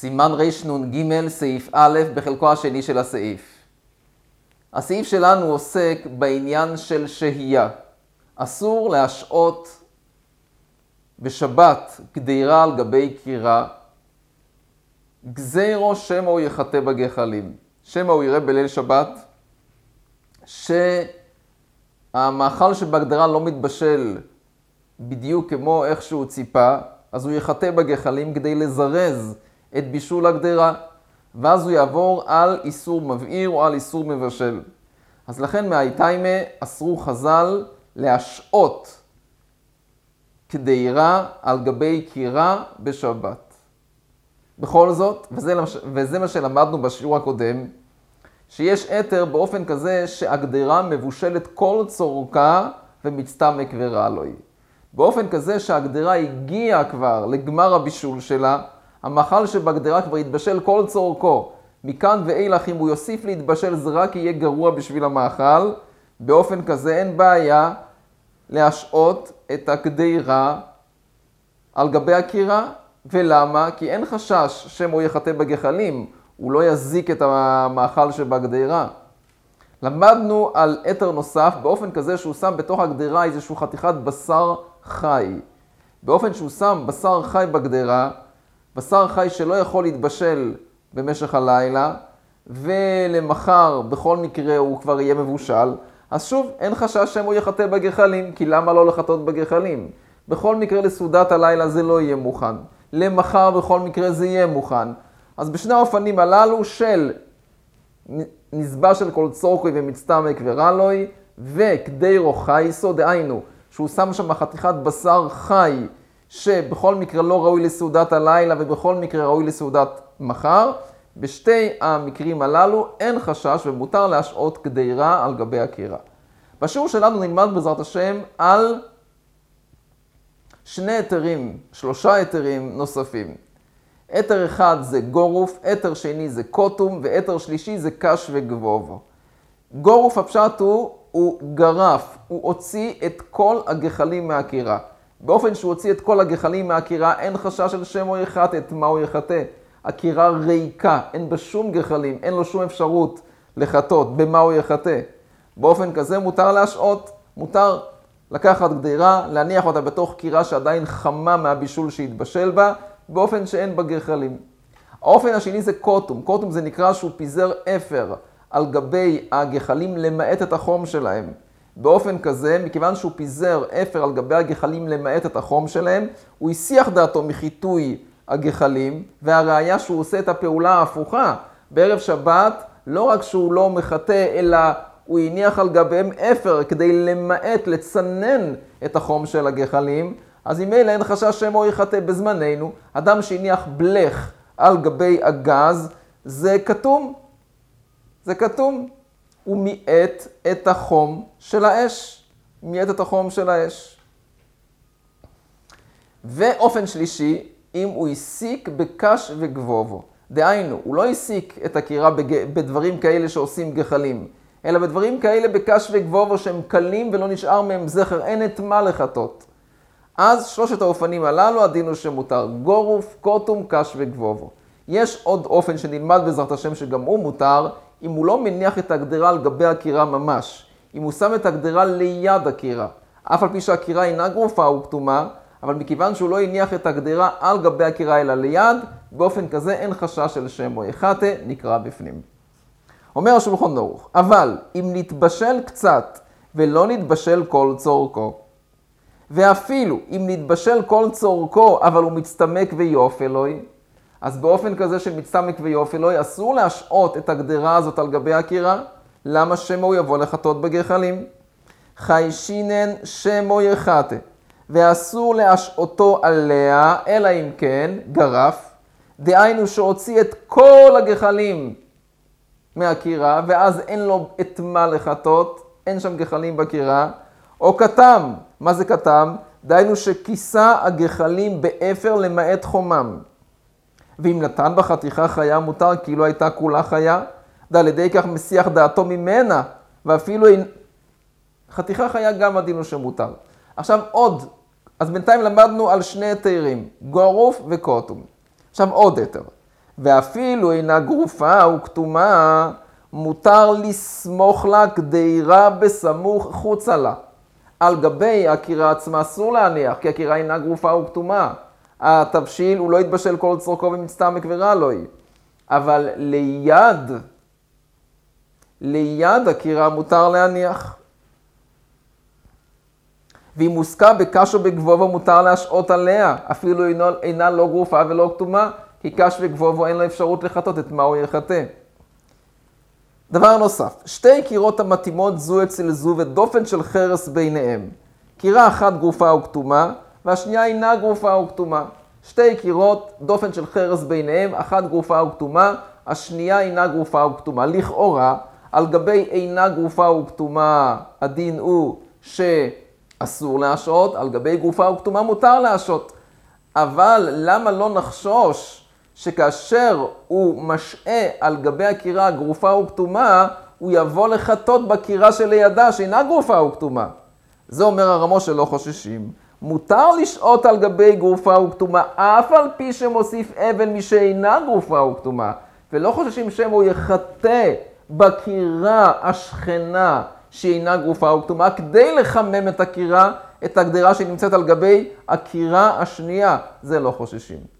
סימן רנ"ג, סעיף א', בחלקו השני של הסעיף. הסעיף שלנו עוסק בעניין של שהייה. אסור להשעות בשבת גדירה על גבי קירה, גזירו שמא הוא יחטא בגחלים. שמא הוא יראה בליל שבת שהמאכל שבהגדרה לא מתבשל בדיוק כמו איך שהוא ציפה, אז הוא יחטא בגחלים כדי לזרז את בישול הגדרה, ואז הוא יעבור על איסור מבעיר או על איסור מבשל. אז לכן מהאיתיימה אסרו חז"ל להשעות כדירה על גבי קירה בשבת. בכל זאת, וזה, וזה מה שלמדנו בשיעור הקודם, שיש אתר באופן כזה שהגדרה מבושלת כל צורכה ומצטמק ורע לו היא. באופן כזה שהגדרה הגיעה כבר לגמר הבישול שלה, המאכל שבגדרה כבר יתבשל כל צורכו. מכאן ואילך אם הוא יוסיף להתבשל זה רק יהיה גרוע בשביל המאכל. באופן כזה אין בעיה להשעות את הגדירה על גבי הקירה. ולמה? כי אין חשש שמו יחטא בגחלים, הוא לא יזיק את המאכל שבגדירה. למדנו על אתר נוסף באופן כזה שהוא שם בתוך הגדרה איזושהי חתיכת בשר חי. באופן שהוא שם בשר חי בגדרה, בשר חי שלא יכול להתבשל במשך הלילה, ולמחר בכל מקרה הוא כבר יהיה מבושל, אז שוב, אין חשש שהם הוא יחטא בגחלים, כי למה לא לחטות בגחלים? בכל מקרה לסעודת הלילה זה לא יהיה מוכן. למחר בכל מקרה זה יהיה מוכן. אז בשני האופנים הללו של נזבע של כל צורקוי ומצטמק ורלוי, וכדי רוחייסו, דהיינו, שהוא שם שם חתיכת בשר חי שבכל מקרה לא ראוי לסעודת הלילה ובכל מקרה ראוי לסעודת מחר, בשתי המקרים הללו אין חשש ומותר להשעות גדירה על גבי הקירה. בשיעור שלנו נלמד בעזרת השם על שני היתרים, שלושה היתרים נוספים. היתר אחד זה גורוף, היתר שני זה קוטום, והיתר שלישי זה קש וגבובו. גורוף הפשט הוא, הוא גרף, הוא הוציא את כל הגחלים מהקירה. באופן שהוא הוציא את כל הגחלים מהקירה, אין חשש של שם או יחטא, את מה הוא יחטא. הקירה ריקה, אין בה שום גחלים, אין לו שום אפשרות לחטות, במה הוא יחטא. באופן כזה מותר להשעות, מותר לקחת גדירה, להניח אותה בתוך קירה שעדיין חמה מהבישול שהתבשל בה, באופן שאין בה גחלים. האופן השני זה קוטום, קוטום זה נקרא שהוא פיזר אפר על גבי הגחלים למעט את החום שלהם. באופן כזה, מכיוון שהוא פיזר אפר על גבי הגחלים למעט את החום שלהם, הוא הסיח דעתו מחיטוי הגחלים, והראיה שהוא עושה את הפעולה ההפוכה. בערב שבת, לא רק שהוא לא מחטא, אלא הוא הניח על גביהם אפר כדי למעט, לצנן את החום של הגחלים, אז אם אלה אין חשש שמו יחטא בזמננו. אדם שהניח בלך על גבי הגז, זה כתום. זה כתום. הוא מיעט את החום של האש. מיעט את החום של האש. ואופן שלישי, אם הוא הסיק בקש וגבובו. דהיינו, הוא לא הסיק את הקירה בג... בדברים כאלה שעושים גחלים, אלא בדברים כאלה בקש וגבובו שהם קלים ולא נשאר מהם זכר, אין את מה לחטות. אז שלושת האופנים הללו, הדין הוא שמותר גורוף, קוטום, קש וגבובו. יש עוד אופן שנלמד בעזרת השם שגם הוא מותר, אם הוא לא מניח את הגדרה על גבי הקירה ממש, אם הוא שם את הגדרה ליד הקירה, אף על פי שהקירה אינה גרופה או כתומה, אבל מכיוון שהוא לא הניח את הגדרה על גבי הקירה אלא ליד, באופן כזה אין חשש של שם או יחטא, נקרא בפנים. אומר השולחון ערוך, אבל אם נתבשל קצת ולא נתבשל כל צורכו, ואפילו אם נתבשל כל צורכו אבל הוא מצטמק ויופלוי, אז באופן כזה של מצטמק ויופלוי, אסור להשעות את הגדרה הזאת על גבי הקירה. למה שמו הוא יבוא לחטות בגחלים? חיישינן שמא יחתה, ואסור להשהותו עליה, אלא אם כן גרף, דהיינו שהוציא את כל הגחלים מהכירה, ואז אין לו את מה לחתות, אין שם גחלים בכירה, או קטם, מה זה קטם? דהיינו שכיסה הגחלים באפר למעט חומם. ואם נתן בה חתיכה חיה מותר כאילו הייתה כולה חיה, ועל ידי כך מסיח דעתו ממנה, ואפילו אין... חתיכה חיה גם הדין הוא שמותר. עכשיו עוד, אז בינתיים למדנו על שני היתרים, גורוף וקוטום. עכשיו עוד היתר. ואפילו אינה גרופה וכתומה, מותר לסמוך לה גדירה בסמוך חוצה לה. על גבי הקירה עצמה אסור להניח, כי הקירה אינה גרופה וכתומה. התבשיל הוא לא יתבשל כל צורכו ומצטמק ורע לו היא. אבל ליד, ליד הקירה מותר להניח. ואם מוסקה בקש או בגבובו מותר להשעות עליה, אפילו אינה, אינה לא גרופה ולא כתומה, כי קש וגבובו אין לו אפשרות לחטות את מה הוא יחטא. דבר נוסף, שתי קירות המתאימות זו אצל זו ודופן של חרס ביניהם. קירה אחת גרופה וכתומה, והשנייה אינה גרופה וכתומה. שתי קירות, דופן של חרס ביניהם, אחת גרופה וכתומה, השנייה אינה גרופה וכתומה. לכאורה, על גבי אינה גרופה וכתומה, הדין הוא שאסור להשעות, על גבי גרופה וכתומה מותר להשעות. אבל למה לא נחשוש שכאשר הוא משעה על גבי הקירה גרופה וכתומה, הוא יבוא לחטות בקירה שלידה שאינה גרופה וכתומה. זה אומר הרמו שלא חוששים. מותר לשהות על גבי גרופה וכתומה, אף על פי שמוסיף אבן משאינה גרופה וכתומה. ולא חוששים שמא הוא יחטא בקירה השכנה שאינה גרופה וכתומה, כדי לחמם את הקירה, את הגדרה שנמצאת על גבי הקירה השנייה. זה לא חוששים.